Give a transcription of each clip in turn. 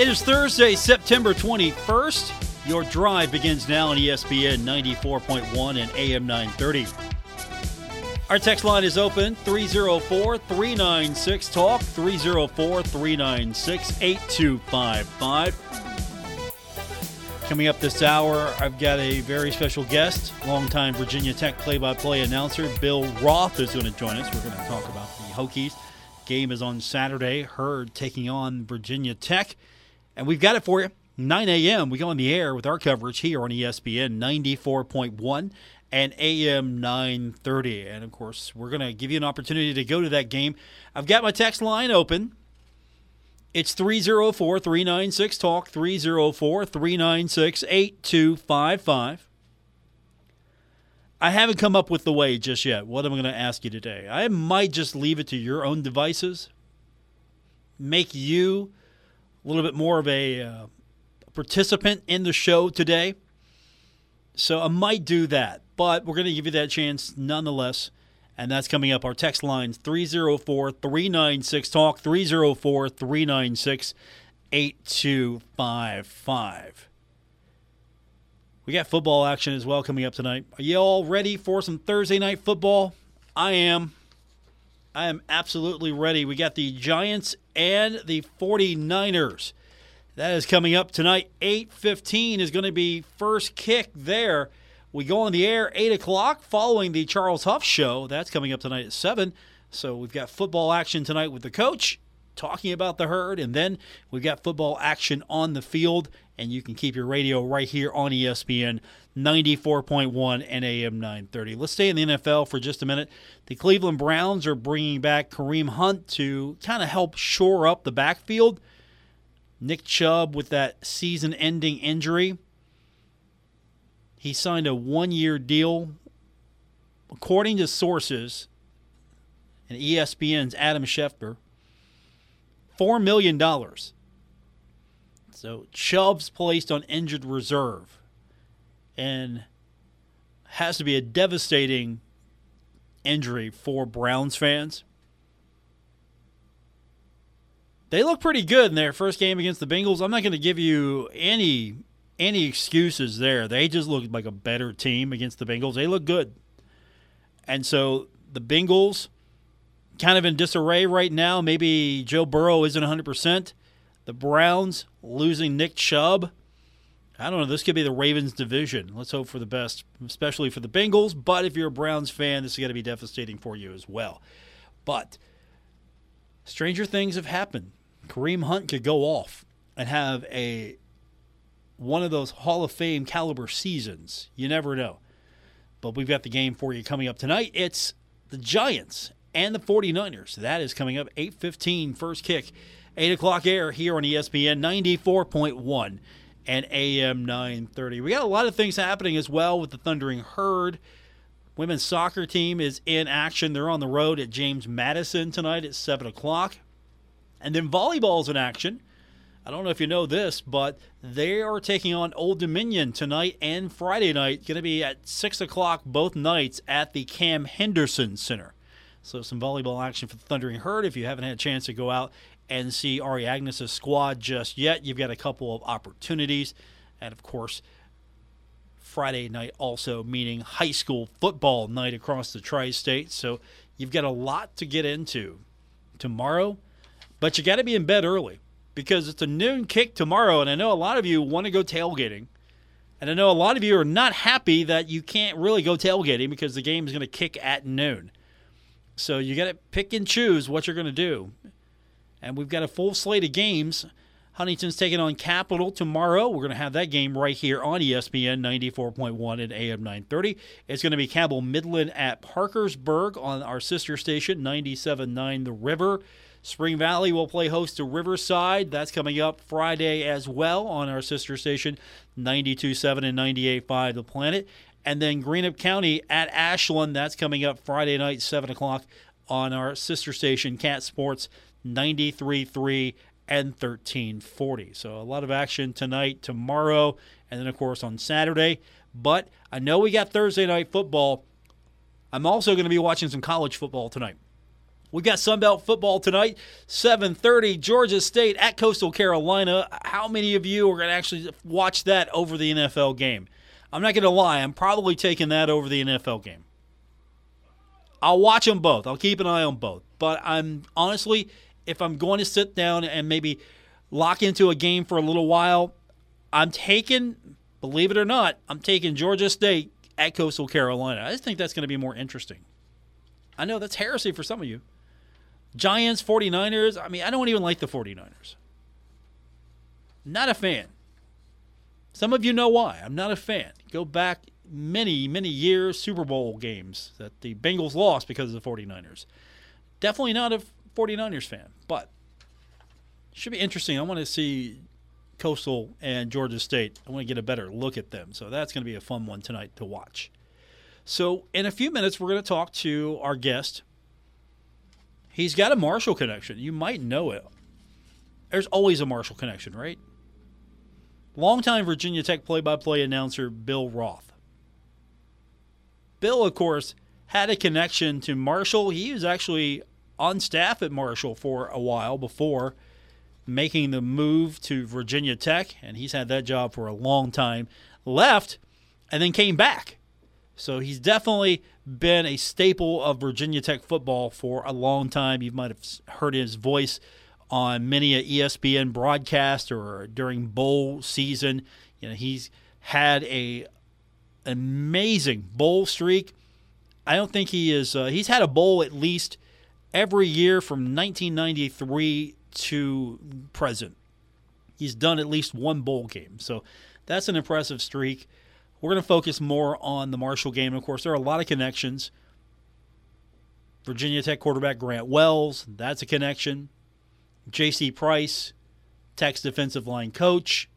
It is Thursday, September 21st. Your drive begins now on ESPN 94.1 and AM 930. Our text line is open 304 396 Talk, 304 396 8255. Coming up this hour, I've got a very special guest, longtime Virginia Tech play by play announcer Bill Roth is going to join us. We're going to talk about the Hokies. Game is on Saturday, Herd taking on Virginia Tech. And we've got it for you. 9 a.m. We go on the air with our coverage here on ESPN 94.1 and AM 930. And of course, we're going to give you an opportunity to go to that game. I've got my text line open. It's 304 396 Talk, 304 396 8255. I haven't come up with the way just yet. What am I'm going to ask you today. I might just leave it to your own devices, make you a little bit more of a uh, participant in the show today. So I might do that, but we're going to give you that chance nonetheless. And that's coming up. Our text lines 304 396 Talk, 304 396 8255. We got football action as well coming up tonight. Are you all ready for some Thursday night football? I am. I am absolutely ready. We got the Giants and the 49ers. That is coming up tonight. 8.15 is going to be first kick there. We go on the air 8 o'clock following the Charles Huff show. That's coming up tonight at 7. So we've got football action tonight with the coach talking about the herd, and then we've got football action on the field, and you can keep your radio right here on ESPN 94.1 and AM 930. Let's stay in the NFL for just a minute. The Cleveland Browns are bringing back Kareem Hunt to kind of help shore up the backfield. Nick Chubb with that season ending injury. He signed a one year deal. According to sources and ESPN's Adam Schefter, $4 million. So Chubb's placed on injured reserve and has to be a devastating injury for Browns fans. They look pretty good in their first game against the Bengals. I'm not going to give you any any excuses there. They just looked like a better team against the Bengals. They look good. And so the Bengals kind of in disarray right now. Maybe Joe Burrow isn't 100%. The Browns losing Nick Chubb. I don't know. This could be the Ravens division. Let's hope for the best, especially for the Bengals. But if you're a Browns fan, this is going to be devastating for you as well. But stranger things have happened. Kareem Hunt could go off and have a one of those Hall of Fame caliber seasons. You never know. But we've got the game for you coming up tonight. It's the Giants and the 49ers. That is coming up 8.15 first kick, 8 o'clock air here on ESPN 94.1 and AM 930. We got a lot of things happening as well with the Thundering Herd. Women's soccer team is in action. They're on the road at James Madison tonight at 7 o'clock. And then volleyball's in action. I don't know if you know this, but they are taking on Old Dominion tonight and Friday night. Going to be at 6 o'clock both nights at the Cam Henderson Center. So some volleyball action for the Thundering Herd. If you haven't had a chance to go out and see Ari Agnes' squad just yet, you've got a couple of opportunities. And of course, Friday night also meaning high school football night across the tri state. So you've got a lot to get into tomorrow, but you got to be in bed early because it's a noon kick tomorrow. And I know a lot of you want to go tailgating. And I know a lot of you are not happy that you can't really go tailgating because the game is going to kick at noon. So you got to pick and choose what you're going to do. And we've got a full slate of games. Huntington's taking on Capital tomorrow. We're going to have that game right here on ESPN 94.1 and AM 930. It's going to be Cabell Midland at Parkersburg on our sister station 97.9 The River. Spring Valley will play host to Riverside. That's coming up Friday as well on our sister station, 92.7 and 98.5 The Planet. And then Greenup County at Ashland. That's coming up Friday night, 7 o'clock on our sister station, Cat Sports 93.3 and 1340. So a lot of action tonight, tomorrow, and then, of course, on Saturday. But I know we got Thursday night football. I'm also going to be watching some college football tonight. We got Sunbelt football tonight, 7:30, Georgia State at Coastal Carolina. How many of you are going to actually watch that over the NFL game? I'm not going to lie, I'm probably taking that over the NFL game. I'll watch them both. I'll keep an eye on both. But I'm honestly, if I'm going to sit down and maybe lock into a game for a little while, I'm taking, believe it or not, I'm taking Georgia State at Coastal Carolina. I just think that's going to be more interesting. I know that's heresy for some of you. Giants, 49ers. I mean, I don't even like the 49ers. Not a fan. Some of you know why. I'm not a fan. Go back many, many years, Super Bowl games that the Bengals lost because of the 49ers. Definitely not a 49ers fan, but should be interesting. I want to see Coastal and Georgia State. I want to get a better look at them. So that's going to be a fun one tonight to watch. So, in a few minutes, we're going to talk to our guest. He's got a Marshall connection. You might know it. There's always a Marshall connection, right? Longtime Virginia Tech play by play announcer Bill Roth. Bill, of course, had a connection to Marshall. He was actually on staff at Marshall for a while before making the move to Virginia Tech, and he's had that job for a long time. Left and then came back. So he's definitely been a staple of Virginia Tech football for a long time. You might have heard his voice on many a ESPN broadcast or during bowl season. You know, he's had a amazing bowl streak. I don't think he is. Uh, he's had a bowl at least every year from 1993 to present. He's done at least one bowl game. So that's an impressive streak. We're going to focus more on the Marshall game. Of course, there are a lot of connections. Virginia Tech quarterback Grant Wells, that's a connection. J.C. Price, Tech's defensive line coach,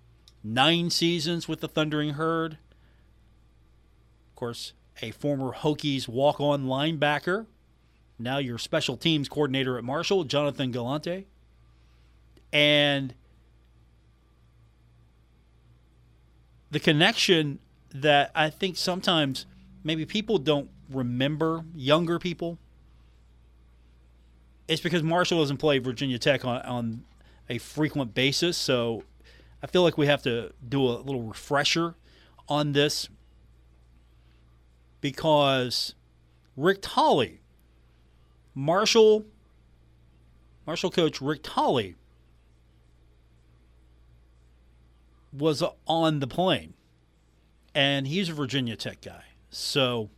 nine seasons with the Thundering Herd. Of course, a former Hokies walk on linebacker now your special teams coordinator at Marshall, Jonathan Galante. And the connection that I think sometimes maybe people don't remember, younger people, it's because Marshall doesn't play Virginia Tech on, on a frequent basis. So I feel like we have to do a little refresher on this because Rick Tolley Marshall Marshall coach Rick Tolley was on the plane, and he's a Virginia Tech guy. So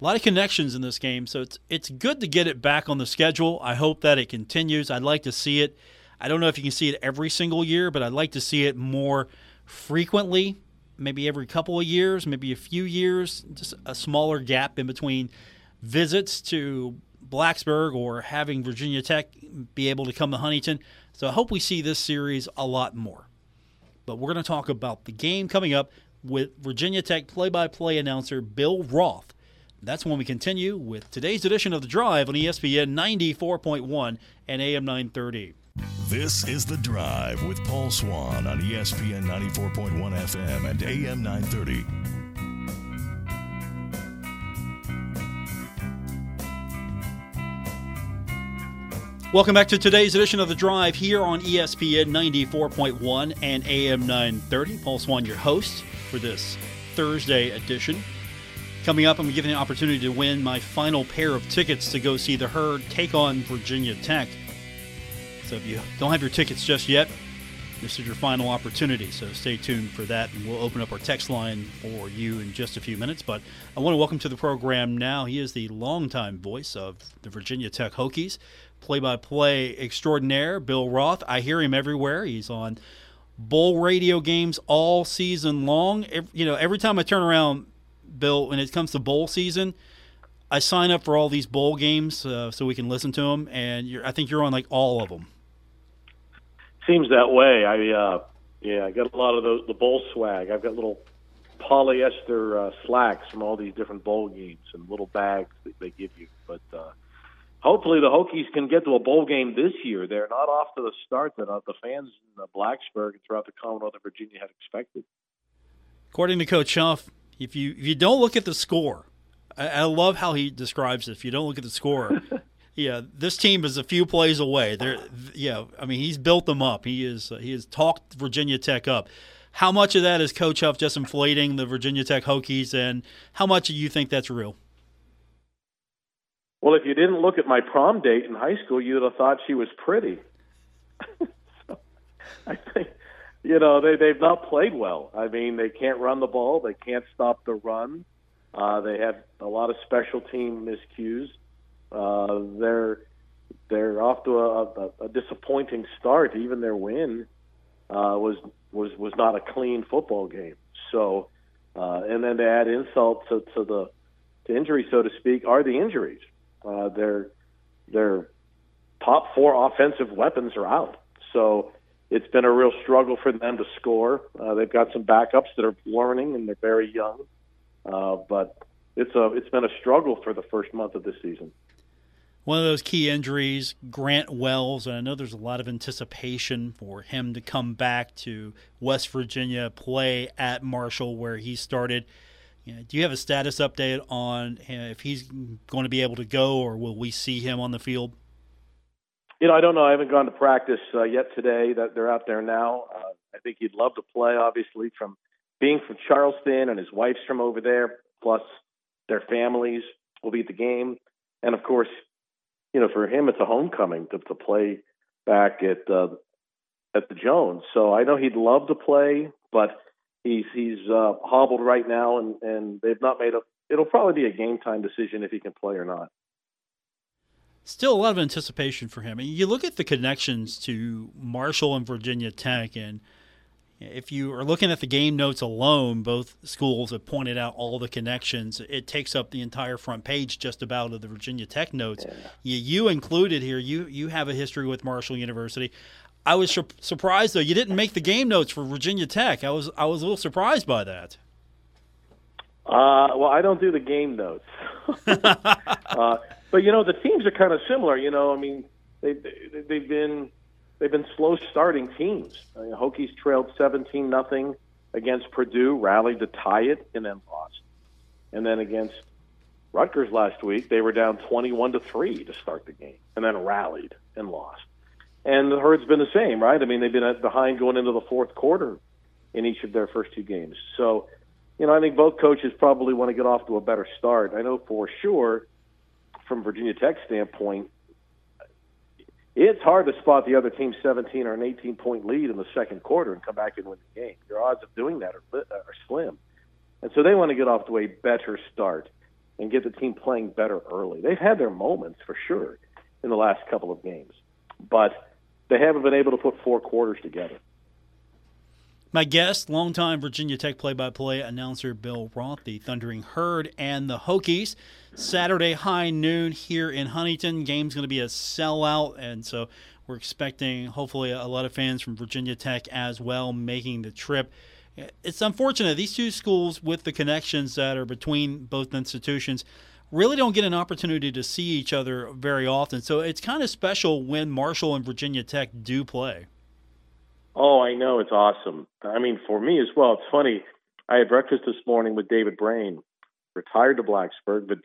a lot of connections in this game. So it's it's good to get it back on the schedule. I hope that it continues. I'd like to see it. I don't know if you can see it every single year, but I'd like to see it more frequently. Maybe every couple of years, maybe a few years, just a smaller gap in between visits to Blacksburg or having Virginia Tech be able to come to Huntington. So I hope we see this series a lot more. But we're going to talk about the game coming up with Virginia Tech play by play announcer Bill Roth. That's when we continue with today's edition of The Drive on ESPN 94.1 and AM 930. This is The Drive with Paul Swann on ESPN 94.1 FM and AM 930. Welcome back to today's edition of The Drive here on ESPN 94.1 and AM 930. Paul Swann, your host for this Thursday edition. Coming up, I'm giving you an opportunity to win my final pair of tickets to go see the Herd take on Virginia Tech. So if you don't have your tickets just yet, this is your final opportunity. So stay tuned for that, and we'll open up our text line for you in just a few minutes. But I want to welcome to the program now. He is the longtime voice of the Virginia Tech Hokies play by play extraordinaire, Bill Roth. I hear him everywhere. He's on bowl radio games all season long. Every, you know, every time I turn around, Bill, when it comes to bowl season, I sign up for all these bowl games uh, so we can listen to them, and I think you're on like all of them. Seems that way. I uh, yeah, I got a lot of those the bowl swag. I've got little polyester uh, slacks from all these different bowl games and little bags that they give you. But uh, hopefully the Hokies can get to a bowl game this year. They're not off to the start that uh, the fans in uh, Blacksburg and throughout the Commonwealth of Virginia had expected. According to Coach Huff, if you if you don't look at the score, I, I love how he describes it. If you don't look at the score. yeah, this team is a few plays away. There, yeah. I mean, he's built them up. He is. Uh, he has talked Virginia Tech up. How much of that is Coach Huff just inflating the Virginia Tech Hokies, and how much do you think that's real? Well, if you didn't look at my prom date in high school, you'd have thought she was pretty. so, I think, you know, they they've not played well. I mean, they can't run the ball. They can't stop the run. Uh, they have a lot of special team miscues. Uh, they're they're off to a, a, a disappointing start. Even their win uh, was was was not a clean football game. So, uh, and then to add insult to, to the to injury, so to speak, are the injuries. Uh, their their top four offensive weapons are out. So it's been a real struggle for them to score. Uh, they've got some backups that are learning and they're very young, uh, but it's a it's been a struggle for the first month of this season one of those key injuries, Grant Wells, and I know there's a lot of anticipation for him to come back to West Virginia, play at Marshall where he started. You know, do you have a status update on if he's going to be able to go, or will we see him on the field? You know, I don't know. I haven't gone to practice uh, yet today. That they're out there now. Uh, I think he'd love to play. Obviously, from being from Charleston and his wife's from over there, plus their families will be at the game, and of course, you know, for him, it's a homecoming to, to play back at uh, at the Jones. So I know he'd love to play, but he's he's uh, hobbled right now, and and they've not made a. It'll probably be a game time decision if he can play or not. Still a lot of anticipation for him. And you look at the connections to Marshall and Virginia Tech, and if you are looking at the game notes alone, both schools have pointed out all the connections. It takes up the entire front page just about of the Virginia Tech notes. Yeah. You, you, included here. You you have a history with Marshall University. I was su- surprised though you didn't make the game notes for Virginia Tech. I was I was a little surprised by that. Uh, well, I don't do the game notes, uh, but you know the teams are kind of similar. You know, I mean they, they they've been they've been slow starting teams. I mean, Hokies trailed 17 nothing against Purdue, rallied to tie it, and then lost. And then against Rutgers last week, they were down 21 to three to start the game, and then rallied and lost. And the herd's been the same, right? I mean, they've been behind going into the fourth quarter in each of their first two games. So, you know, I think both coaches probably want to get off to a better start. I know for sure, from Virginia Tech standpoint, it's hard to spot the other team's 17 or an 18 point lead in the second quarter and come back and win the game. Your odds of doing that are, are slim. And so they want to get off to a better start and get the team playing better early. They've had their moments for sure in the last couple of games, but they haven't been able to put four quarters together. My guest, longtime Virginia Tech play by play announcer Bill Roth, the Thundering Herd and the Hokies. Saturday high noon here in Huntington. Game's going to be a sellout, and so we're expecting hopefully a lot of fans from Virginia Tech as well making the trip. It's unfortunate these two schools, with the connections that are between both institutions, really don't get an opportunity to see each other very often. So it's kind of special when Marshall and Virginia Tech do play. Oh, I know. It's awesome. I mean, for me as well. It's funny. I had breakfast this morning with David Braine, retired to Blacksburg, but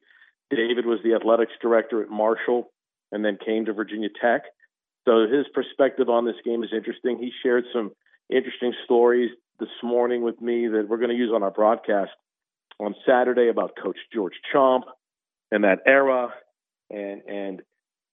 David was the athletics director at Marshall and then came to Virginia Tech. So his perspective on this game is interesting. He shared some interesting stories this morning with me that we're going to use on our broadcast on Saturday about Coach George Chaump and that era and and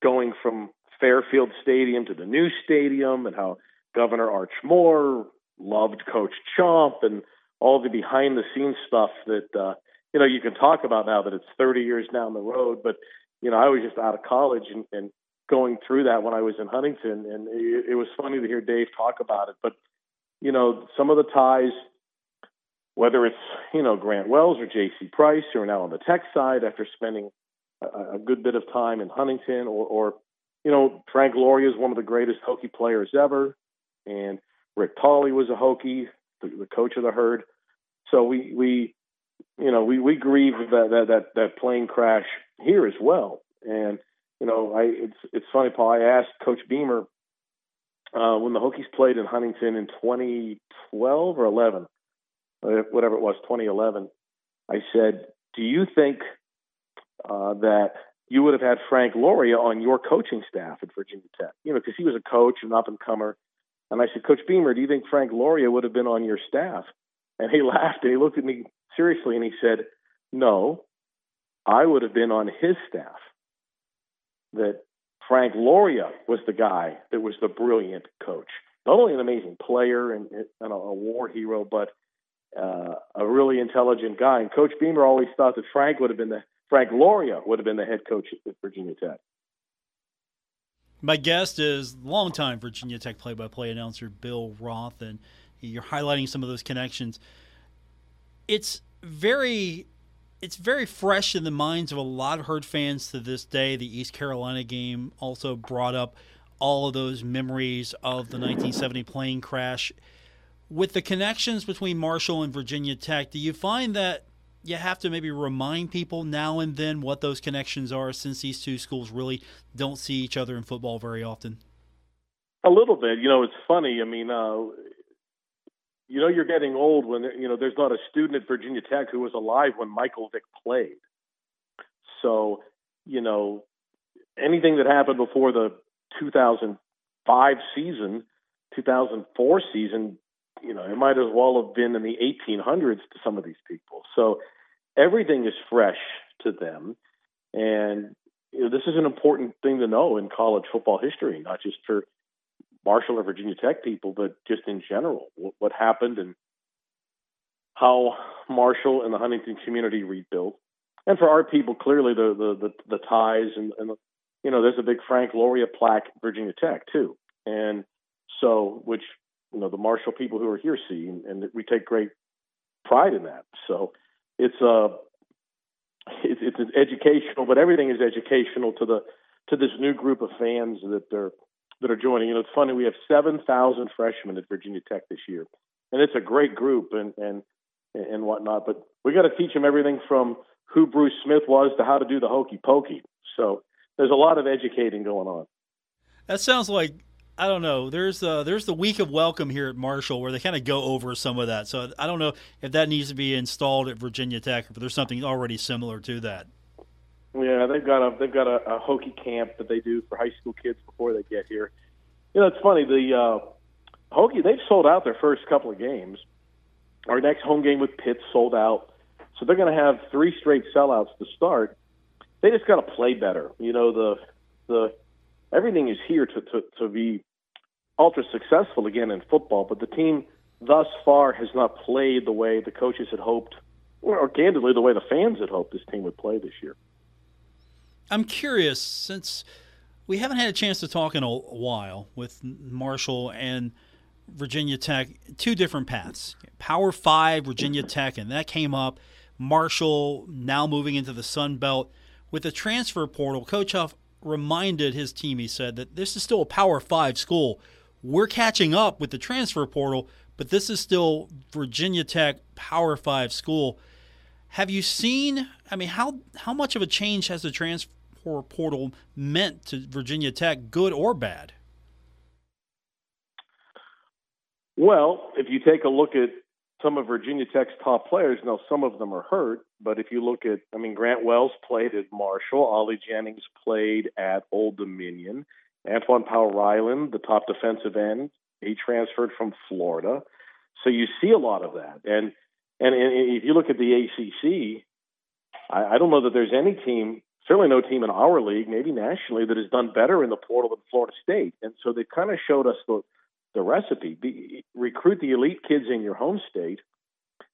going from Fairfield Stadium to the new stadium and how Governor Arch Moore loved Coach Chaump and all the behind the scenes stuff that uh, you know you can talk about now that it's 30 years down the road. But you know, I was just out of college and, and going through that when I was in Huntington, and it, it was funny to hear Dave talk about it. But you know, some of the ties, whether it's you know Grant Wells or J.C. Price, who are now on the tech side after spending a, a good bit of time in Huntington, or, or you know, Frank Loria is one of the greatest Hokie players ever, and Rick Tolley was a Hokie, the, the coach of the herd. So we we you know we we grieve that that that, that plane crash here as well. And you know, I it's it's funny, Paul. I asked Coach Beamer uh, when the Hokies played in Huntington in 2012 or 11, uh, whatever it was, 2011. I said, "Do you think uh, that you would have had Frank Loria on your coaching staff at Virginia Tech? You know, because he was a coach, an up and comer." And I said, Coach Beamer, do you think Frank Loria would have been on your staff? And he laughed and he looked at me seriously and he said, No, I would have been on his staff. That Frank Loria was the guy that was the brilliant coach. Not only an amazing player and, and a war hero, but uh, a really intelligent guy. And Coach Beamer always thought that Frank would have been the Frank Loria would have been the head coach at Virginia Tech. My guest is longtime Virginia Tech play-by-play announcer Bill Roth, and you're highlighting some of those connections. It's very it's very fresh in the minds of a lot of herd fans to this day. The East Carolina game also brought up all of those memories of the 1970 plane crash. With the connections between Marshall and Virginia Tech, do you find that you have to maybe remind people now and then what those connections are since these two schools really don't see each other in football very often? A little bit. You know, it's funny. I mean, uh, you know, you're getting old when you know there's not a student at Virginia Tech who was alive when Michael Vick played. So, you know, anything that happened before the 2005 season, 2004 season, you know, it might as well have been in the 1800s to some of these people. So, everything is fresh to them, and you know, this is an important thing to know in college football history, not just for Marshall or Virginia Tech people, but just in general, what, what happened and how Marshall and the Huntington community rebuilt. And for our people, clearly the the the, the ties and, and you know, there's a big Frank Loria plaque at Virginia Tech too, and so which you know the Marshall people who are here see, and, and we take great pride in that. So it's a uh, it's, it's educational, but everything is educational to the to this new group of fans that they're that are joining. You know, it's funny. We have seven thousand freshmen at Virginia Tech this year, and it's a great group and and and whatnot. But we got to teach them everything from who Bruce Smith was to how to do the hokey pokey. So there's a lot of educating going on. That sounds like I don't know. There's uh, there's the week of welcome here at Marshall where they kind of go over some of that. So I don't know if that needs to be installed at Virginia Tech if there's something already similar to that. Yeah, they've got a they've got a, a hokey camp that they do for high school kids before they get here. You know, it's funny the uh, Hokie they've sold out their first couple of games. Our next home game with Pitt sold out, so they're going to have three straight sellouts to start. They just got to play better. You know, the the everything is here to, to to be ultra successful again in football, but the team thus far has not played the way the coaches had hoped, or candidly the way the fans had hoped this team would play this year. I'm curious since we haven't had a chance to talk in a while with Marshall and Virginia Tech, two different paths. Power Five, Virginia Tech, and that came up. Marshall now moving into the Sun Belt. With the transfer portal, Coach Huff reminded his team, he said, that this is still a Power Five school. We're catching up with the transfer portal, but this is still Virginia Tech Power Five school. Have you seen? I mean, how how much of a change has the transfer portal meant to Virginia Tech, good or bad? Well, if you take a look at some of Virginia Tech's top players, now some of them are hurt, but if you look at, I mean, Grant Wells played at Marshall, Ali Jennings played at Old Dominion, Antwaun Powell-Ryland, the top defensive end, he transferred from Florida. So you see a lot of that, and and, and if you look at the ACC, I, I don't know that there's any team certainly no team in our league, maybe nationally, that has done better in the portal than Florida State. And so they kind of showed us the the recipe: Be, recruit the elite kids in your home state,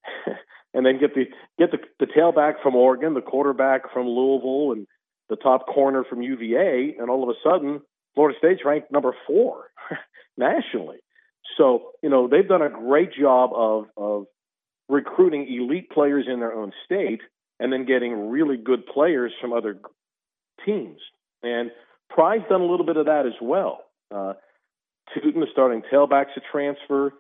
and then get the get the, the tailback from Oregon, the quarterback from Louisville, and the top corner from UVA, and all of a sudden, Florida State's ranked number four nationally. So you know they've done a great job of of recruiting elite players in their own state and then getting really good players from other teams. And Pry's done a little bit of that as well. Uh, Tuten, the starting tailback's a transfer.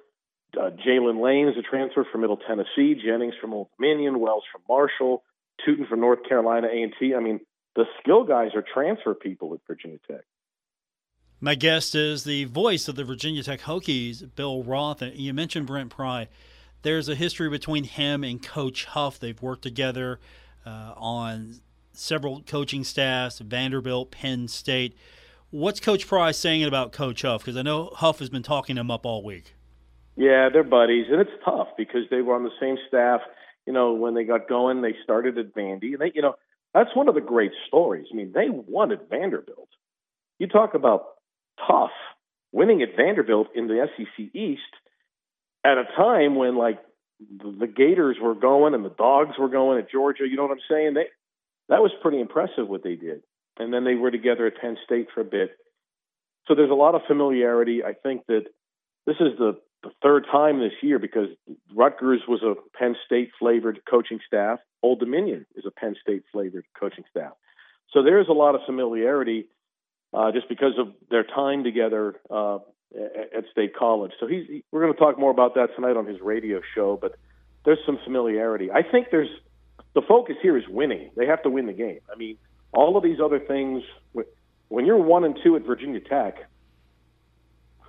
Uh, Jaylin Lane is a transfer from Middle Tennessee. Jennings from Old Dominion. Wells from Marshall. Tuten from North Carolina A&T. I mean, the skill guys are transfer people at Virginia Tech. My guest is the voice of the Virginia Tech Hokies, Bill Roth. You mentioned Brent Pry. There's a history between him and Coach Huff. They've worked together uh, on several coaching staffs, Vanderbilt, Penn State. What's Coach Pry saying about Coach Huff? Because I know Huff has been talking him up all week. Yeah, they're buddies, and it's tough because they were on the same staff. You know, when they got going, they started at Vandy, and they, you know, that's one of the great stories. I mean, they won at Vanderbilt. You talk about tough winning at Vanderbilt in the SEC East at a time when like the Gators were going and the Dogs were going at Georgia. You know what I'm saying? They that was pretty impressive what they did. And then they were together at Penn State for a bit. So there's a lot of familiarity. I think that this is the, the third time this year because Rutgers was a Penn State flavored coaching staff. Old Dominion is a Penn State flavored coaching staff. So there is a lot of familiarity uh, just because of their time together uh, at State College. So he's, he, we're going to talk more about that tonight on his radio show. But there's some familiarity. I think there's the focus here is winning. They have to win the game. I mean, all of these other things. When you're one and two at Virginia Tech,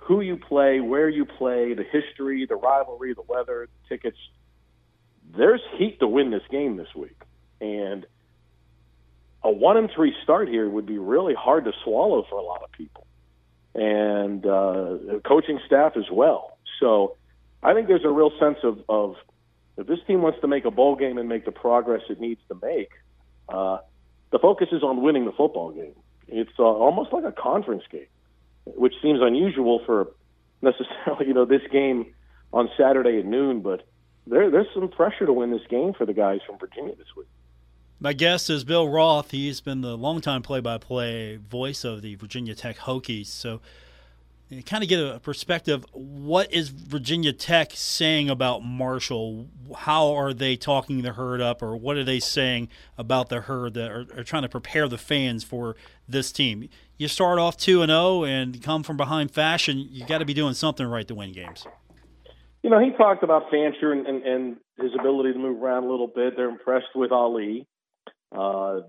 who you play, where you play, the history, the rivalry, the weather, the tickets. There's heat to win this game this week, and a one and three start here would be really hard to swallow for a lot of people, and uh, coaching staff as well. So, I think there's a real sense of, of if this team wants to make a bowl game and make the progress it needs to make, uh, the focus is on winning the football game. It's uh, almost like a conference game, which seems unusual for necessarily you know this game on Saturday at noon, but there there's some pressure to win this game for the guys from Virginia this week. My guest is Bill Roth. He's been the longtime play-by-play voice of the Virginia Tech Hokies. So kind of get a perspective. What is Virginia Tech saying about Marshall? How are they talking the herd up, or what are they saying about the herd that are, are trying to prepare the fans for this team? You start off two and zero oh and come from behind fashion. You got to be doing something right to win games. You know, he talked about Fancher and, and, and his ability to move around a little bit. They're impressed with Ali, uh,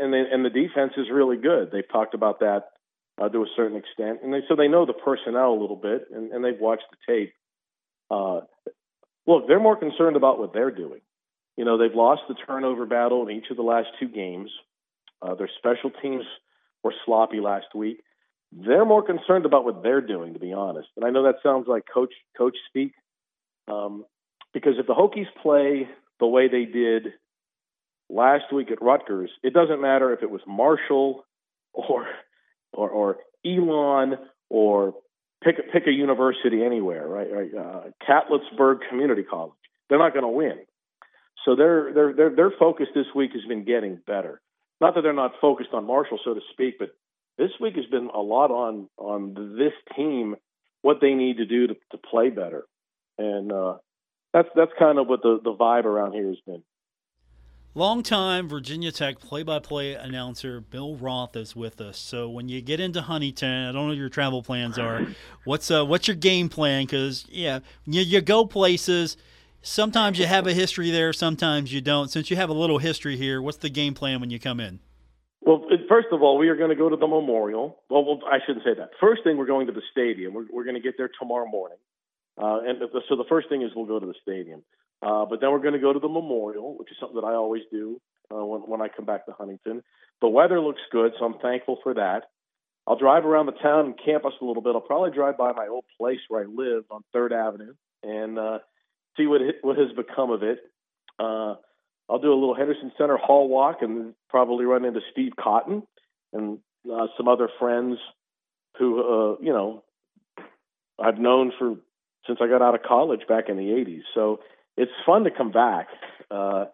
and they, and the defense is really good. They've talked about that uh, to a certain extent, and they, so they know the personnel a little bit, and, and they've watched the tape. Uh, look, they're more concerned about what they're doing. You know, they've lost the turnover battle in each of the last two games. Uh, their special teams were sloppy last week. They're more concerned about what they're doing, to be honest. And I know that sounds like coach coach speak, um, because if the Hokies play the way they did last week at Rutgers, it doesn't matter if it was Marshall or or, or Elon or pick pick a university anywhere, right? uh, Catlettsburg Community College. They're not going to win. So their their their their focus this week has been getting better. Not that they're not focused on Marshall, so to speak, but this week has been a lot on on this team, what they need to do to, to play better, and uh, that's that's kind of what the the vibe around here has been. Longtime Virginia Tech play-by-play announcer Bill Roth is with us. So when you get into Huntington, I don't know what your travel plans are. What's uh, what's your game plan? Because yeah, you, you go places. Sometimes you have a history there, sometimes you don't. Since you have a little history here, what's the game plan when you come in? Well, first of all, we are going to go to the memorial. Well, well I shouldn't say that. First thing, we're going to the stadium. We're, we're going to get there tomorrow morning. Uh, and so the first thing is we'll go to the stadium. Uh, but then we're going to go to the memorial, which is something that I always do uh, when, when I come back to Huntington. The weather looks good, so I'm thankful for that. I'll drive around the town and campus a little bit. I'll probably drive by my old place where I live on Third Avenue and uh, see what what has become of it. Uh, I'll do a little Henderson Center hall walk and probably run into Steve Cotton and uh, some other friends who, uh, you know, I've known for since I got out of college back in the '80s. So it's fun to come back. Uh,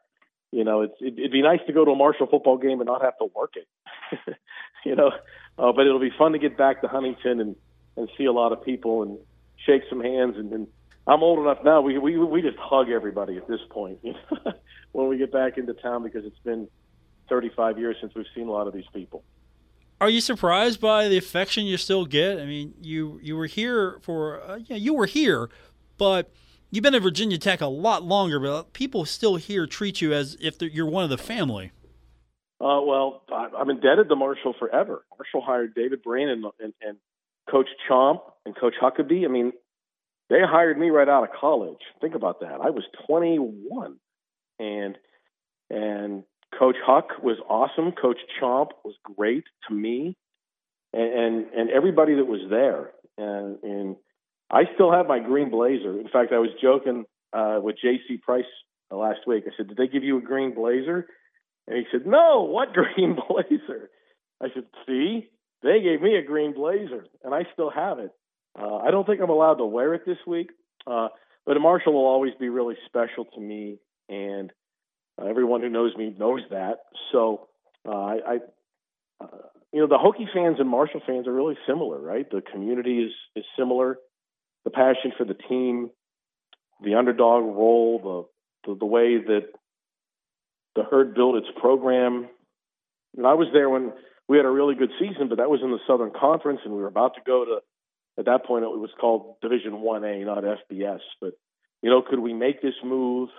you know, it's, it, would be nice to go to a Marshall football game and not have to work it. you know, uh, but it'll be fun to get back to Huntington and and see a lot of people and shake some hands. And, and I'm old enough now. We we we just hug everybody at this point when we get back into town because it's been 35 years since we've seen a lot of these people. Are you surprised by the affection you still get? I mean, you you were here for uh, yeah, you were here, but you've been at Virginia Tech a lot longer. But people still here treat you as if you're one of the family. Uh, well, I'm indebted to Marshall forever. Marshall hired David Braine and, and, and Coach Chaump and Coach Huckabee. I mean, they hired me right out of college. Think about that. I was 21, and and Coach Huck was awesome. Coach Chaump was great to me, and and, and everybody that was there. And, and I still have my green blazer. In fact, I was joking uh, with J.C. Price uh, last week. I said, "Did they give you a green blazer?" And he said, "No. What green blazer?" I said, "See, they gave me a green blazer, and I still have it. Uh, I don't think I'm allowed to wear it this week, uh, but a Marshall will always be really special to me, and uh, everyone who knows me knows that. So uh, I, I uh, you know, the Hokie fans and Marshall fans are really similar, right? The community is is similar. The passion for the team, the underdog role, the the, the way that the herd built its program. And I was there when we had a really good season, but that was in the Southern Conference, and we were about to go to. At that point, it was called Division One A, not FBS. But you know, could we make this move?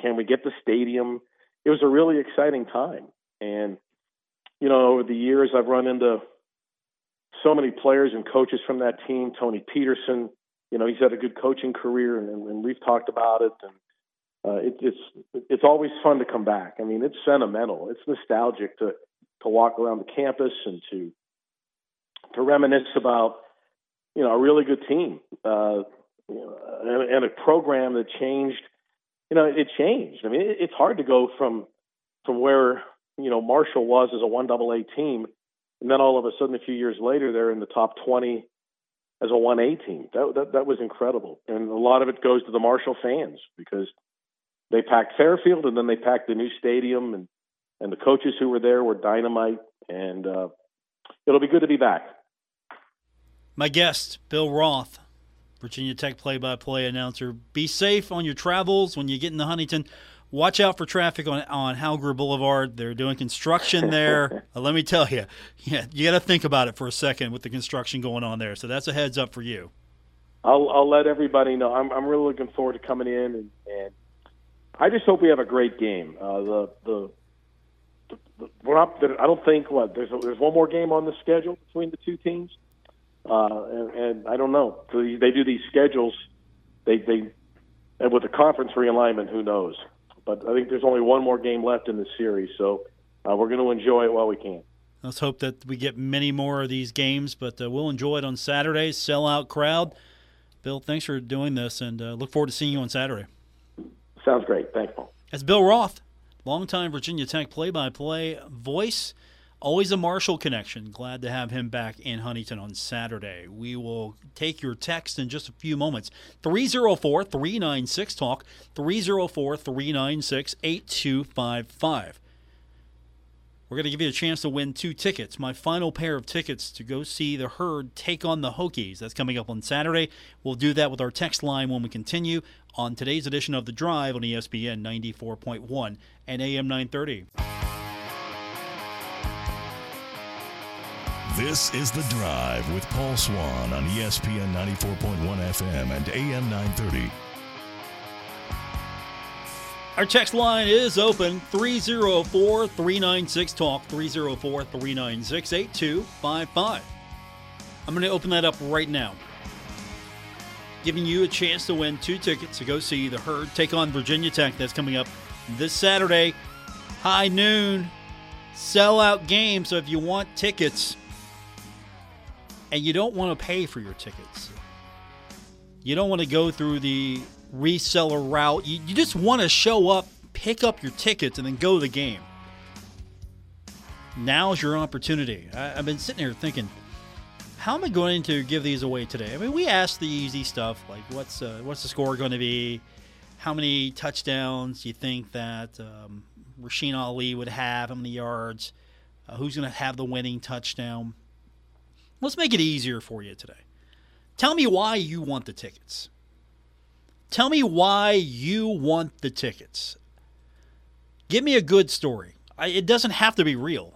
Can we get the stadium? It was a really exciting time, and you know, over the years, I've run into so many players and coaches from that team. Tony Petersen, you know, he's had a good coaching career, and, and we've talked about it. And uh, it, it's it's always fun to come back. I mean, it's sentimental, it's nostalgic to to walk around the campus and to to reminisce about you know a really good team uh, you know, and, and, a program that changed. You know, it changed. I mean, it, it's hard to go from from where you know Marshall was as a one double A team, and then all of a sudden, a few years later, they're in the top twenty as a one A team. That, that that was incredible, and a lot of it goes to the Marshall fans because they packed Fairfield and then they packed the new stadium and and the coaches who were there were dynamite, and uh, it'll be good to be back. My guest, Bill Roth, Virginia Tech play-by-play announcer. Be safe on your travels when you get into Huntington. Watch out for traffic on on Hal Greer Boulevard. They're doing construction there. uh, let me tell you, yeah, you got to think about it for a second with the construction going on there. So that's a heads up for you. I'll, I'll let everybody know. I'm, I'm really looking forward to coming in, and, and I just hope we have a great game. Uh, the the we're not. I don't think what there's there's one more game on the schedule between the two teams, uh, and, and I don't know. So they do these schedules. They they and with the conference realignment, who knows? But I think there's only one more game left in the series, so uh, we're going to enjoy it while we can. Let's hope that we get many more of these games, but uh, we'll enjoy it on Saturday. Sellout crowd. Bill, thanks for doing this, and uh, look forward to seeing you on Saturday. Sounds great. Thanks, Paul. That's Bill Roth longtime Virginia Tech play by play voice. Always a Marshall connection. Glad to have him back in Huntington on Saturday. We will take your text in just a few moments. 304 396 Talk, 304 396 8255. We're going to give you a chance to win two tickets. My final pair of tickets to go see the herd take on the Hokies. That's coming up on Saturday. We'll do that with our text line when we continue on today's edition of The Drive on ESPN 94.1 and AM 930. This is The Drive with Paul Swann on ESPN 94.1 FM and AM 930. Our text line is open 304 396 Talk, 304 396 8255. I'm going to open that up right now. Giving you a chance to win two tickets to go see the Herd take on Virginia Tech. That's coming up this Saturday, high noon, sellout game. So if you want tickets and you don't want to pay for your tickets, you don't want to go through the reseller route. You, you just want to show up, pick up your tickets, and then go to the game. Now's your opportunity. I, I've been sitting here thinking, how am I going to give these away today? I mean, we asked the easy stuff like what's uh, what's the score going to be, how many touchdowns do you think that um, Rasheen Ali would have, how many yards, uh, who's going to have the winning touchdown. Let's make it easier for you today. Tell me why you want the tickets. Tell me why you want the tickets. Give me a good story. I, it doesn't have to be real,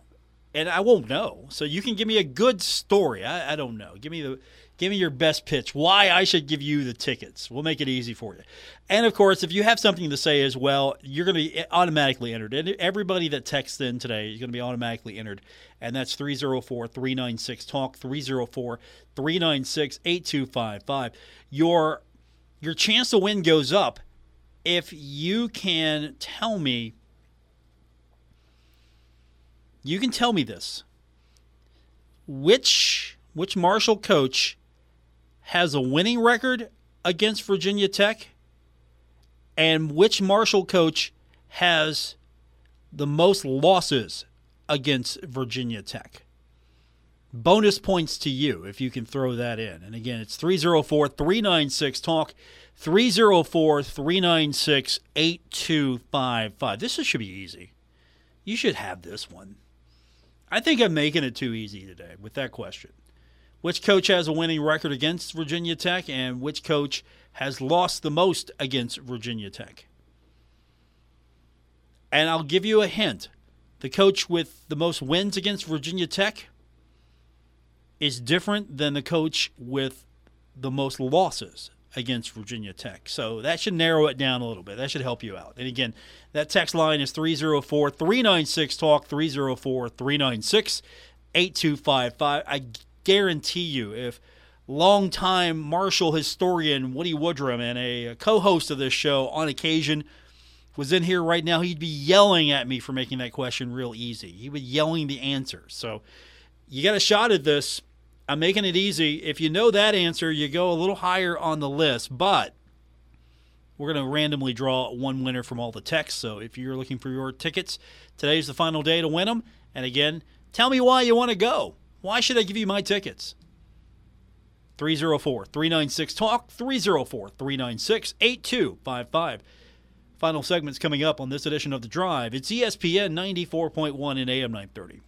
and I won't know. So you can give me a good story. I, I don't know. Give me the give me your best pitch. Why I should give you the tickets. We'll make it easy for you. And of course, if you have something to say as well, you're going to be automatically entered. And everybody that texts in today is going to be automatically entered. And that's 304 396 Talk, 304 396 8255. Your your chance to win goes up if you can tell me you can tell me this. Which which Marshall coach has a winning record against Virginia Tech and which Marshall coach has the most losses against Virginia Tech? Bonus points to you if you can throw that in. And again, it's 304 396 Talk, 304 396 8255. This should be easy. You should have this one. I think I'm making it too easy today with that question. Which coach has a winning record against Virginia Tech and which coach has lost the most against Virginia Tech? And I'll give you a hint. The coach with the most wins against Virginia Tech is different than the coach with the most losses against Virginia Tech. So that should narrow it down a little bit. That should help you out. And again, that text line is 304 396 Talk, 304 396 8255. I guarantee you, if longtime Marshall historian Woody Woodrum and a co host of this show on occasion was in here right now, he'd be yelling at me for making that question real easy. He would yelling the answer. So you got a shot at this. I'm making it easy. If you know that answer, you go a little higher on the list, but we're going to randomly draw one winner from all the texts. So if you're looking for your tickets, today's the final day to win them. And again, tell me why you want to go. Why should I give you my tickets? 304 396 Talk, 304 396 8255. Final segments coming up on this edition of The Drive. It's ESPN 94.1 and AM 930.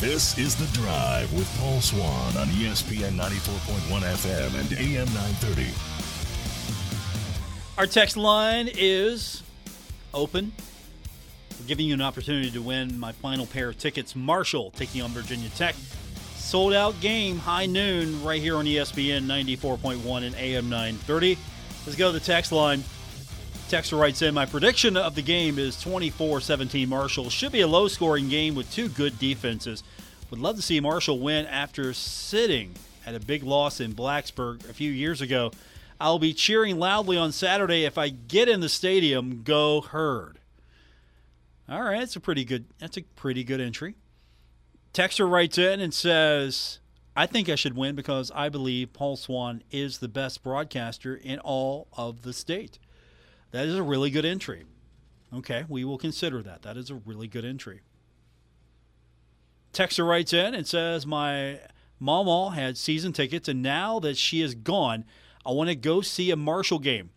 This is The Drive with Paul Swann on ESPN 94.1 FM and AM 930. Our text line is open. We're giving you an opportunity to win my final pair of tickets. Marshall taking on Virginia Tech. Sold out game, high noon, right here on ESPN 94.1 and AM 930. Let's go to the text line. Texter writes in, My prediction of the game is 24 17 Marshall. Should be a low scoring game with two good defenses. Would love to see Marshall win after sitting at a big loss in Blacksburg a few years ago. I'll be cheering loudly on Saturday if I get in the stadium. Go herd. All right, that's a pretty good. That's a pretty good entry. Texter writes in and says, "I think I should win because I believe Paul Swann is the best broadcaster in all of the state." That is a really good entry. Okay, we will consider that. That is a really good entry. Texter writes in and says, My mama had season tickets, and now that she is gone, I want to go see a Marshall game.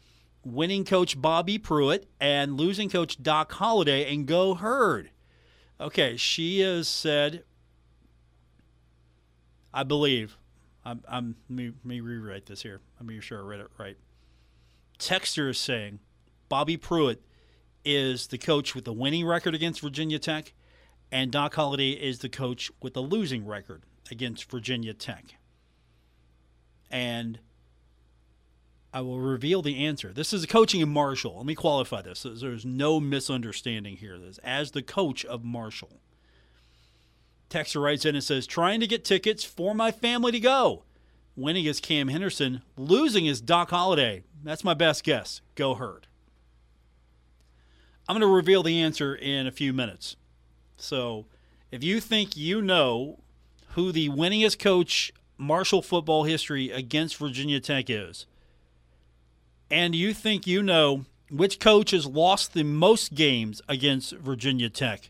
Winning coach Bobby Pruett and losing coach Doc Holliday and go herd. Okay, she has said, I believe. I'm, I'm let, me, let me rewrite this here. I'm sure I read it right. Texter is saying Bobby Pruett is the coach with the winning record against Virginia Tech, and Doc Holliday is the coach with the losing record against Virginia Tech. And I will reveal the answer. This is coaching in Marshall. Let me qualify this. There's no misunderstanding here. This as the coach of Marshall. Texter writes in and says, trying to get tickets for my family to go. Winning is Cam Henderson. Losing is Doc Holliday. That's my best guess. Go herd. I'm going to reveal the answer in a few minutes. So if you think you know who the winningest coach Marshall football history against Virginia Tech is, and you think you know which coach has lost the most games against Virginia Tech,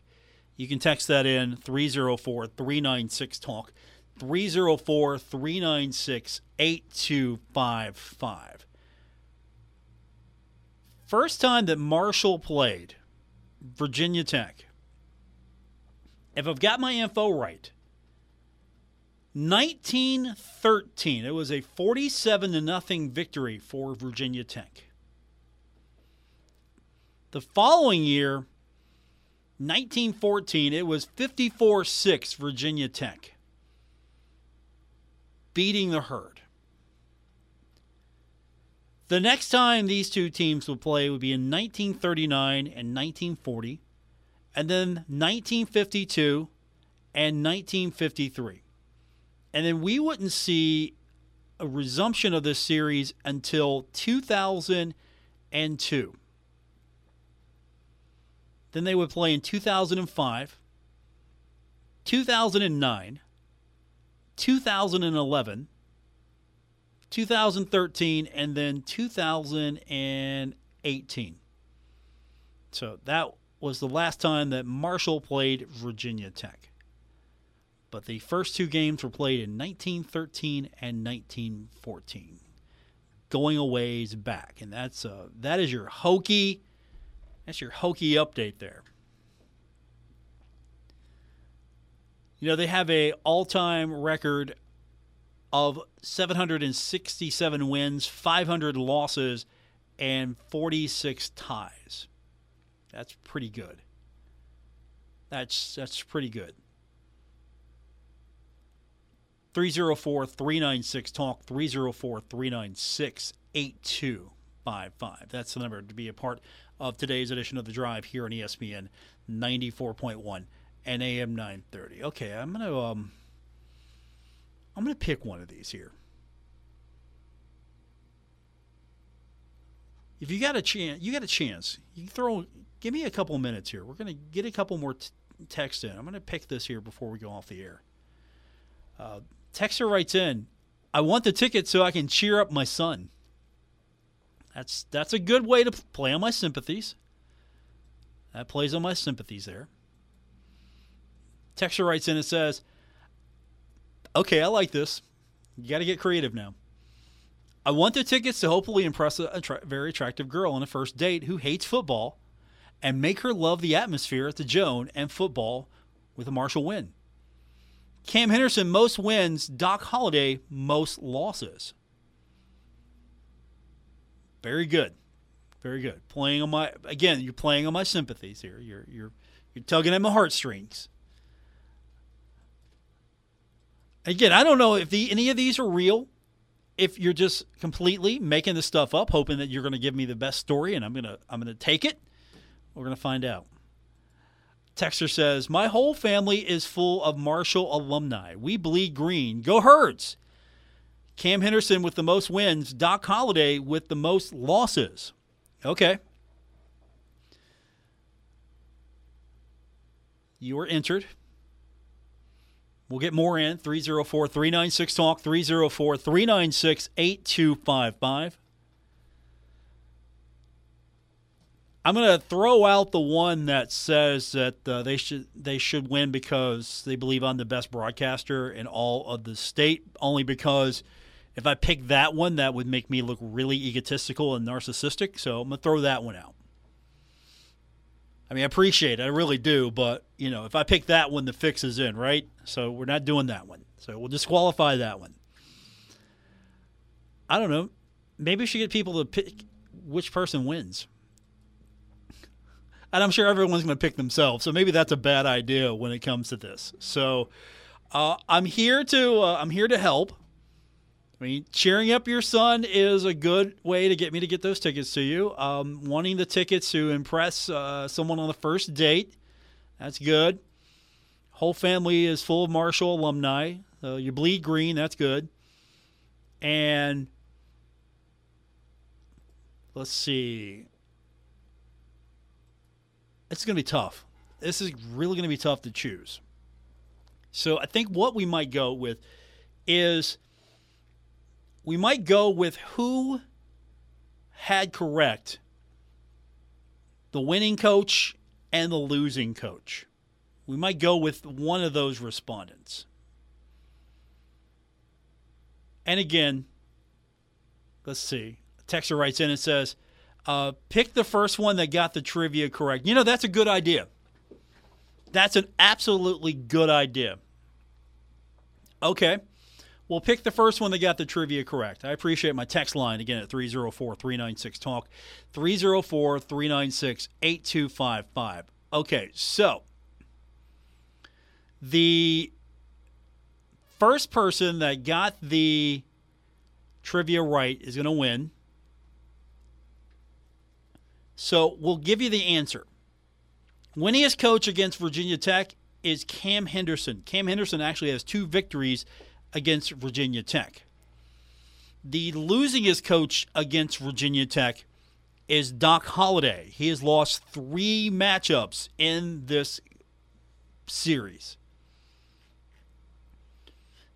you can text that in 304 396 Talk, 304 396 8255. First time that Marshall played Virginia Tech, if I've got my info right, 1913. It was a 47 to nothing victory for Virginia Tech. The following year, 1914, it was 54 6 Virginia Tech, beating the herd. The next time these two teams would play would be in 1939 and 1940, and then 1952 and 1953. And then we wouldn't see a resumption of this series until 2002. Then they would play in 2005, 2009, 2011, 2013, and then 2018. So that was the last time that Marshall played Virginia Tech. But the first two games were played in 1913 and 1914, going a ways back, and that's uh, that is your Hokie that's your Hokie update there. You know, they have a all-time record of 767 wins, 500 losses, and 46 ties. That's pretty good. That's that's pretty good. 304 396 talk 304 396 8255. That's the number to be a part of today's edition of The Drive here on ESPN 94.1 and AM 930. Okay, I'm going to um I'm going to pick one of these here. If you got a chance, you got a chance. You throw give me a couple minutes here. We're going to get a couple more t- text in. I'm going to pick this here before we go off the air. Uh, Texter writes in, I want the ticket so I can cheer up my son. That's that's a good way to play on my sympathies. That plays on my sympathies there. Texture writes in and says, "Okay, I like this. You got to get creative now. I want the tickets to hopefully impress a, very attractive girl on a first date who hates football, and make her love the atmosphere at the Joan and football with a Marshall win. Cam Henderson most wins. Doc Holliday most losses." Very good. Very good. Playing on my again, you're playing on my sympathies here. You're you're you're tugging at my heartstrings. Again, I don't know if the, any of these are real. If you're just completely making this stuff up, hoping that you're going to give me the best story, and I'm gonna I'm gonna take it. We're gonna find out. Texter says, My whole family is full of Marshall alumni. We bleed green. Go Herds. Cam Henderson with the most wins, Doc Holliday with the most losses. Okay. You are entered. We'll get more in 304 396 Talk, 304 396 8255. I'm going to throw out the one that says that uh, they should they should win because they believe I'm the best broadcaster in all of the state. Only because if I pick that one, that would make me look really egotistical and narcissistic. So I'm going to throw that one out. I mean, I appreciate it. I really do. But, you know, if I pick that one, the fix is in, right? So we're not doing that one. So we'll disqualify that one. I don't know. Maybe we should get people to pick which person wins. And I'm sure everyone's going to pick themselves. So maybe that's a bad idea when it comes to this. So uh, I'm here to uh, I'm here to help. I mean, cheering up your son is a good way to get me to get those tickets to you. Um, wanting the tickets to impress uh, someone on the first date, that's good. Whole family is full of Marshall alumni. So you bleed green, that's good. And let's see. It's going to be tough. This is really going to be tough to choose. So I think what we might go with is – we might go with who had correct the winning coach and the losing coach. We might go with one of those respondents. And again, let's see. Texter writes in and says, uh, pick the first one that got the trivia correct. You know, that's a good idea. That's an absolutely good idea. Okay. We'll pick the first one that got the trivia correct. I appreciate my text line again at 304 396 Talk, 304 396 8255. Okay, so the first person that got the trivia right is going to win. So we'll give you the answer. Winningest coach against Virginia Tech is Cam Henderson. Cam Henderson actually has two victories against Virginia Tech. The losingest coach against Virginia Tech is Doc Holliday. He has lost three matchups in this series.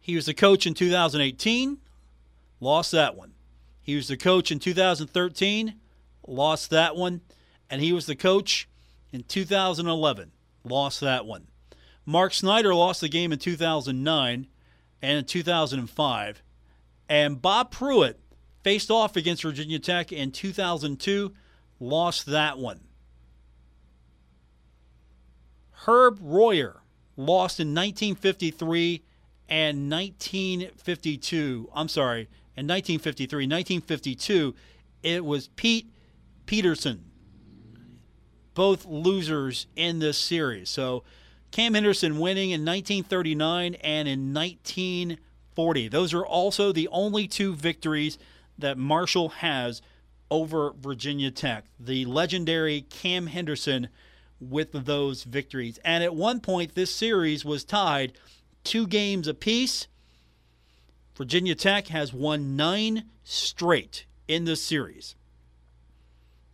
He was the coach in 2018, lost that one. He was the coach in 2013, lost that one. And he was the coach in 2011, lost that one. Mark Snyder lost the game in 2009 and in 2005. And Bob Pruett faced off against Virginia Tech in 2002, lost that one. Herb Royer lost in 1953 and 1952. I'm sorry, in 1953. 1952, it was Pete Pederson. Both losers in this series. So Cam Henderson winning in 1939 and in 1940. Those are also the only two victories that Marshall has over Virginia Tech. The legendary Cam Henderson with those victories. And at one point, this series was tied two games apiece. Virginia Tech has won nine straight in this series.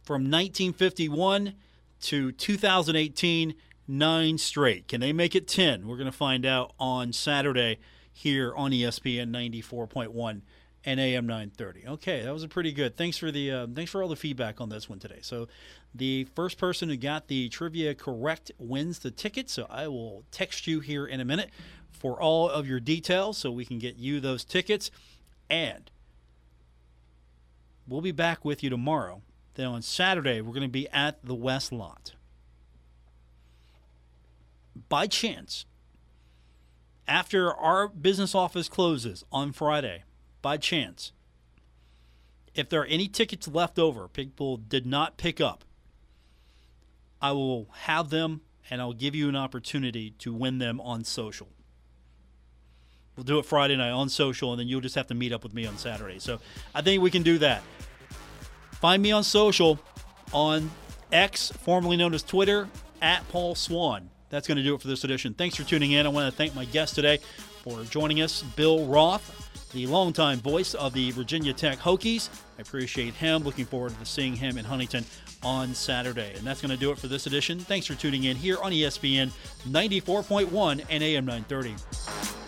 From 1951 to 2018, nine straight. Can they make it 10? We're going to find out on Saturday here on ESPN 94.1 and AM 930. Okay, that was a pretty good. Thanks for the uh, thanks for all the feedback on this one today. So, the first person who got the trivia correct wins the ticket. So I will text you here in a minute for all of your details so we can get you those tickets. And we'll be back with you tomorrow. Then on Saturday, we're going to be at the West Lot. By chance, after our business office closes on Friday, by chance, if there are any tickets left over, people did not pick up, I will have them and I'll give you an opportunity to win them on social. We'll do it Friday night on social, and then you'll just have to meet up with me on Saturday. So I think we can do that. Find me on social on X, formerly known as Twitter, at Paul Swann. That's going to do it for this edition. Thanks for tuning in. I want to thank my guest today for joining us, Bill Roth, the longtime voice of the Virginia Tech Hokies. I appreciate him. Looking forward to seeing him in Huntington on Saturday. And that's going to do it for this edition. Thanks for tuning in here on ESPN 94.1 and AM 930.